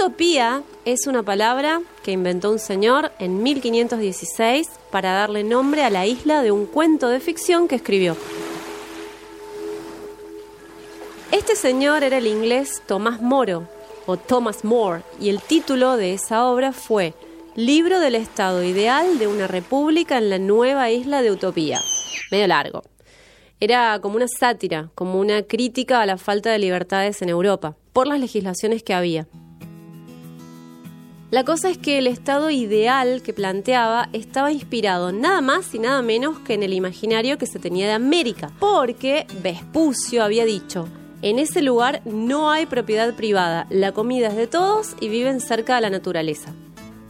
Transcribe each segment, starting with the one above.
Utopía es una palabra que inventó un señor en 1516 para darle nombre a la isla de un cuento de ficción que escribió. Este señor era el inglés Tomás Moro, o Thomas More, y el título de esa obra fue Libro del Estado Ideal de una República en la nueva isla de Utopía. Medio largo. Era como una sátira, como una crítica a la falta de libertades en Europa, por las legislaciones que había. La cosa es que el estado ideal que planteaba estaba inspirado nada más y nada menos que en el imaginario que se tenía de América, porque Vespucio había dicho, en ese lugar no hay propiedad privada, la comida es de todos y viven cerca de la naturaleza.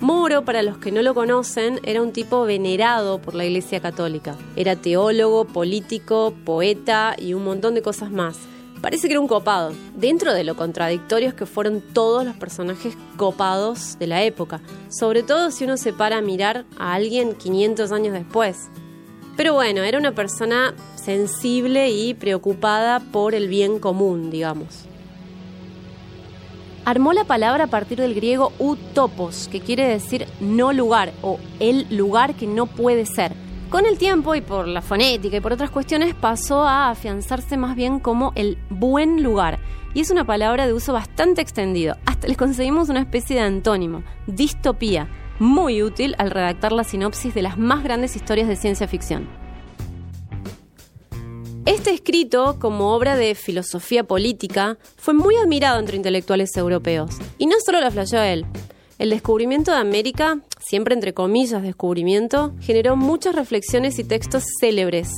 Moro, para los que no lo conocen, era un tipo venerado por la Iglesia Católica. Era teólogo, político, poeta y un montón de cosas más. Parece que era un copado, dentro de lo contradictorios que fueron todos los personajes copados de la época, sobre todo si uno se para a mirar a alguien 500 años después. Pero bueno, era una persona sensible y preocupada por el bien común, digamos. Armó la palabra a partir del griego utopos, que quiere decir no lugar o el lugar que no puede ser. Con el tiempo y por la fonética y por otras cuestiones pasó a afianzarse más bien como el buen lugar. Y es una palabra de uso bastante extendido. Hasta les conseguimos una especie de antónimo, distopía, muy útil al redactar la sinopsis de las más grandes historias de ciencia ficción. Este escrito, como obra de filosofía política, fue muy admirado entre intelectuales europeos. Y no solo lo flasheó él. El descubrimiento de América, siempre entre comillas descubrimiento, generó muchas reflexiones y textos célebres.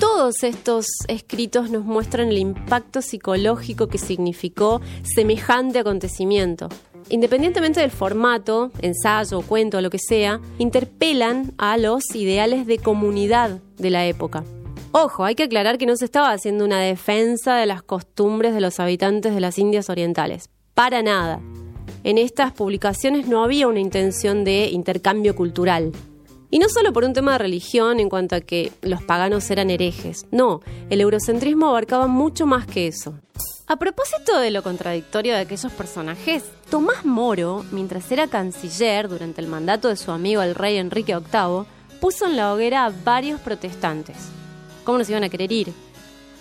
Todos estos escritos nos muestran el impacto psicológico que significó semejante acontecimiento independientemente del formato, ensayo, cuento, lo que sea, interpelan a los ideales de comunidad de la época. Ojo, hay que aclarar que no se estaba haciendo una defensa de las costumbres de los habitantes de las Indias Orientales. Para nada. En estas publicaciones no había una intención de intercambio cultural. Y no solo por un tema de religión en cuanto a que los paganos eran herejes. No, el eurocentrismo abarcaba mucho más que eso. A propósito de lo contradictorio de aquellos personajes, Tomás Moro, mientras era canciller durante el mandato de su amigo el rey Enrique VIII, puso en la hoguera a varios protestantes. ¿Cómo nos iban a querer ir?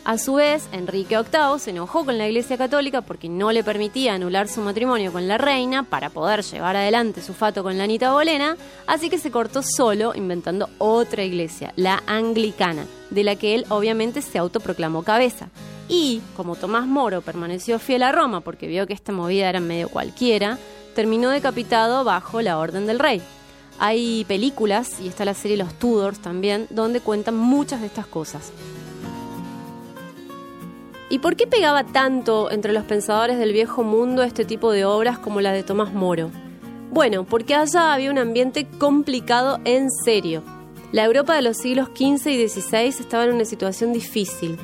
A su vez, Enrique VIII se enojó con la Iglesia Católica porque no le permitía anular su matrimonio con la reina para poder llevar adelante su fato con la Anita Bolena, así que se cortó solo inventando otra iglesia, la anglicana, de la que él obviamente se autoproclamó cabeza. Y, como Tomás Moro permaneció fiel a Roma porque vio que esta movida era medio cualquiera, terminó decapitado bajo la orden del rey. Hay películas, y está la serie Los Tudors también, donde cuentan muchas de estas cosas. ¿Y por qué pegaba tanto entre los pensadores del viejo mundo este tipo de obras como la de Tomás Moro? Bueno, porque allá había un ambiente complicado en serio. La Europa de los siglos XV y XVI estaba en una situación difícil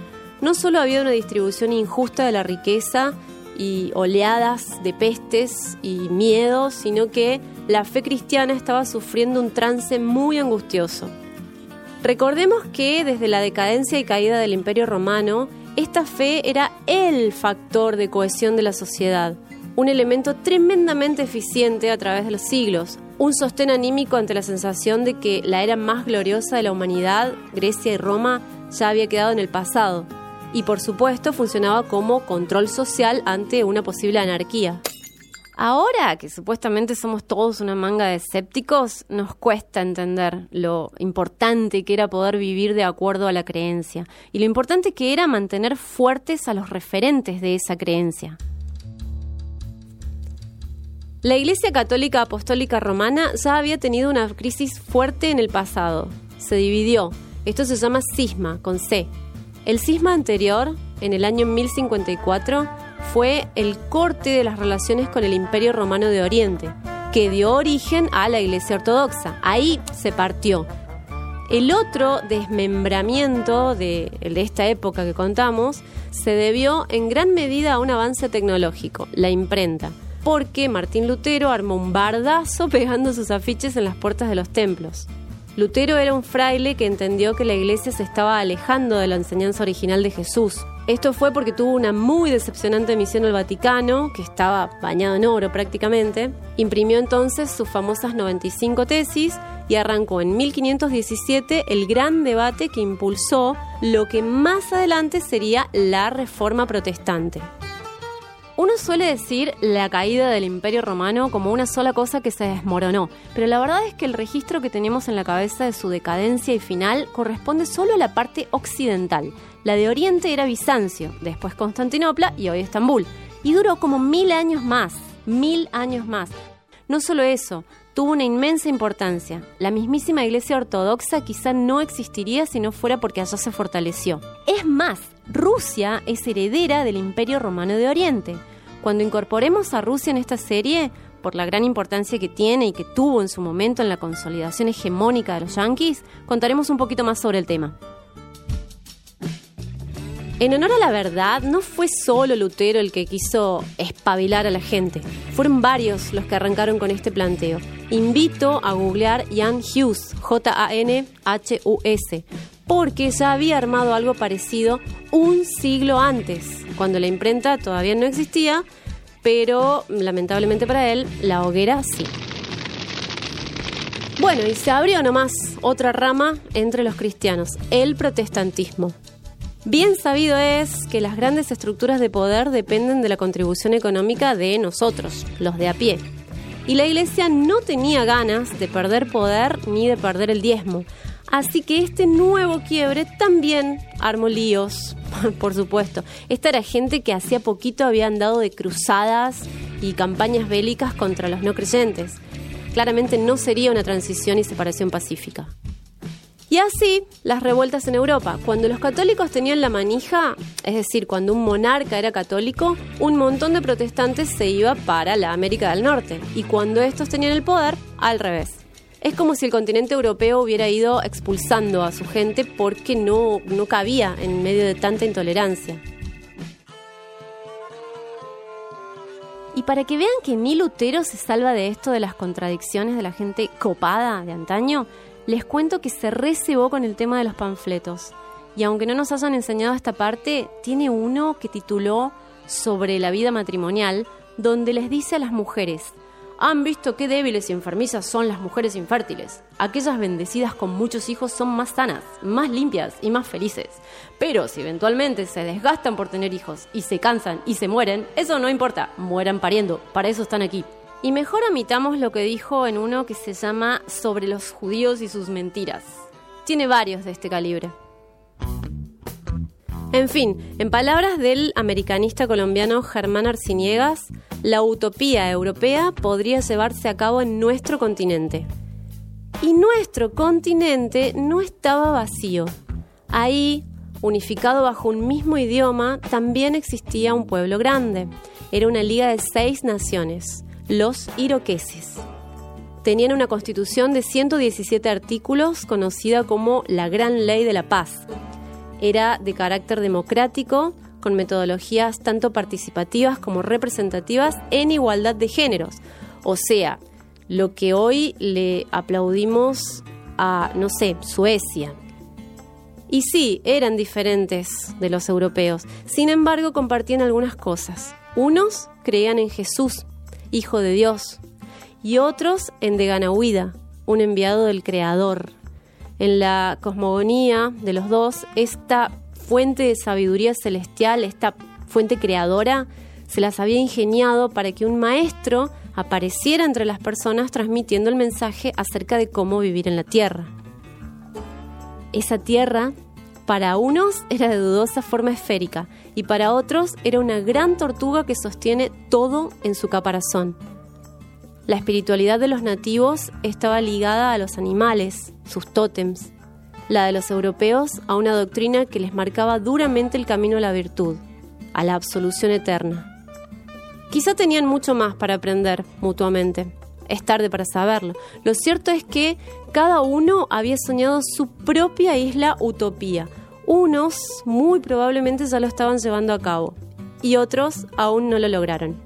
no solo había una distribución injusta de la riqueza y oleadas de pestes y miedos, sino que la fe cristiana estaba sufriendo un trance muy angustioso. Recordemos que desde la decadencia y caída del Imperio Romano, esta fe era el factor de cohesión de la sociedad, un elemento tremendamente eficiente a través de los siglos, un sostén anímico ante la sensación de que la era más gloriosa de la humanidad, Grecia y Roma, ya había quedado en el pasado y por supuesto funcionaba como control social ante una posible anarquía. Ahora que supuestamente somos todos una manga de escépticos, nos cuesta entender lo importante que era poder vivir de acuerdo a la creencia y lo importante que era mantener fuertes a los referentes de esa creencia. La Iglesia Católica Apostólica Romana ya había tenido una crisis fuerte en el pasado. Se dividió. Esto se llama cisma, con C, el cisma anterior, en el año 1054, fue el corte de las relaciones con el Imperio Romano de Oriente, que dio origen a la Iglesia Ortodoxa. Ahí se partió. El otro desmembramiento de, esta época que contamos se debió en gran medida a un avance tecnológico, la imprenta, porque Martín Lutero armó un bardazo pegando sus afiches en las puertas de los templos. Lutero era un fraile que entendió que la iglesia se estaba alejando de la enseñanza original de Jesús. Esto fue porque tuvo una muy decepcionante misión al Vaticano, que estaba bañado en oro prácticamente. Imprimió entonces sus famosas 95 tesis y arrancó en 1517 el gran debate que impulsó lo que más adelante sería la Reforma Protestante. Uno suele decir la caída del Imperio Romano como una sola cosa que se desmoronó, pero la verdad es que el registro que tenemos en la cabeza de su decadencia y final corresponde solo a la parte occidental. La de Oriente era Bizancio, después Constantinopla y hoy Estambul. Y duró como mil años más, mil años más. No solo eso, tuvo una inmensa importancia. La mismísima Iglesia Ortodoxa quizá no existiría si no fuera porque allá se fortaleció. Es más, Rusia es heredera del Imperio Romano de Oriente. Cuando incorporemos a Rusia en esta serie, por la gran importancia que tiene y que tuvo en su momento en la consolidación hegemónica de los yanquis, contaremos un poquito más sobre el tema. En honor a la verdad, no fue solo Lutero el que quiso espabilar a la gente. Fueron varios los que arrancaron con este planteo. Invito a googlear Jan Hughes, J-A-N-H-U-S, porque ya había armado algo parecido un siglo antes, cuando la imprenta todavía no existía, pero lamentablemente para él, la hoguera sí. Bueno, y se abrió nomás otra rama entre los cristianos, el protestantismo. Bien sabido es que las grandes estructuras de poder dependen de la contribución económica de nosotros, los de a pie. Y la iglesia no tenía ganas de perder poder ni de perder el diezmo. Así que este nuevo quiebre también armó líos, por supuesto. Esta era gente que hacía poquito había andado de cruzadas y campañas bélicas contra los no creyentes. Claramente no sería una transición y separación pacífica. Y así las revueltas en Europa. Cuando los católicos tenían la manija, es decir, cuando un monarca era católico, un montón de protestantes se iba para la América del Norte. Y cuando estos tenían el poder, al revés. Es como si el continente europeo hubiera ido expulsando a su gente porque no, no cabía en medio de tanta intolerancia. Y para que vean que ni Lutero se salva de esto de las contradicciones de la gente copada de antaño, les cuento que se recebó con el tema de los panfletos. Y aunque no nos hayan enseñado esta parte, tiene uno que tituló Sobre la vida matrimonial, donde les dice a las mujeres, han visto qué débiles y enfermizas son las mujeres infértiles. Aquellas bendecidas con muchos hijos son más sanas, más limpias y más felices. Pero si eventualmente se desgastan por tener hijos y se cansan y se mueren, eso no importa, mueran pariendo, para eso están aquí. Y mejor omitamos lo que dijo en uno que se llama Sobre los judíos y sus mentiras. Tiene varios de este calibre. En fin, en palabras del americanista colombiano Germán Arciniegas, la utopía europea podría llevarse a cabo en nuestro continente. Y nuestro continente no estaba vacío. Ahí, unificado bajo un mismo idioma, también existía un pueblo grande. Era una liga de seis naciones los iroqueses. Tenían una constitución de 117 artículos conocida como la Gran Ley de la Paz. Era de carácter democrático, con metodologías tanto participativas como representativas en igualdad de géneros. O sea, lo que hoy le aplaudimos a, no sé, Suecia. Y sí, eran diferentes de los europeos. Sin embargo, compartían algunas cosas. Unos creían en Jesús Hijo de Dios, y otros en Deganahuida, un enviado del Creador. En la cosmogonía de los dos, esta fuente de sabiduría celestial, esta fuente creadora, se las había ingeniado para que un maestro apareciera entre las personas transmitiendo el mensaje acerca de cómo vivir en la tierra. Esa tierra para unos era de dudosa forma esférica y para otros era una gran tortuga que sostiene todo en su caparazón. La espiritualidad de los nativos estaba ligada a los animales, sus tótems, la de los europeos a una doctrina que les marcaba duramente el camino a la virtud, a la absolución eterna. Quizá tenían mucho más para aprender mutuamente. Es tarde para saberlo. Lo cierto es que cada uno había soñado su propia isla utopía. Unos muy probablemente ya lo estaban llevando a cabo y otros aún no lo lograron.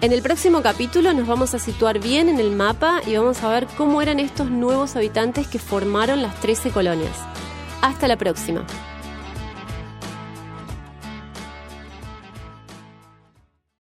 En el próximo capítulo nos vamos a situar bien en el mapa y vamos a ver cómo eran estos nuevos habitantes que formaron las 13 colonias. Hasta la próxima.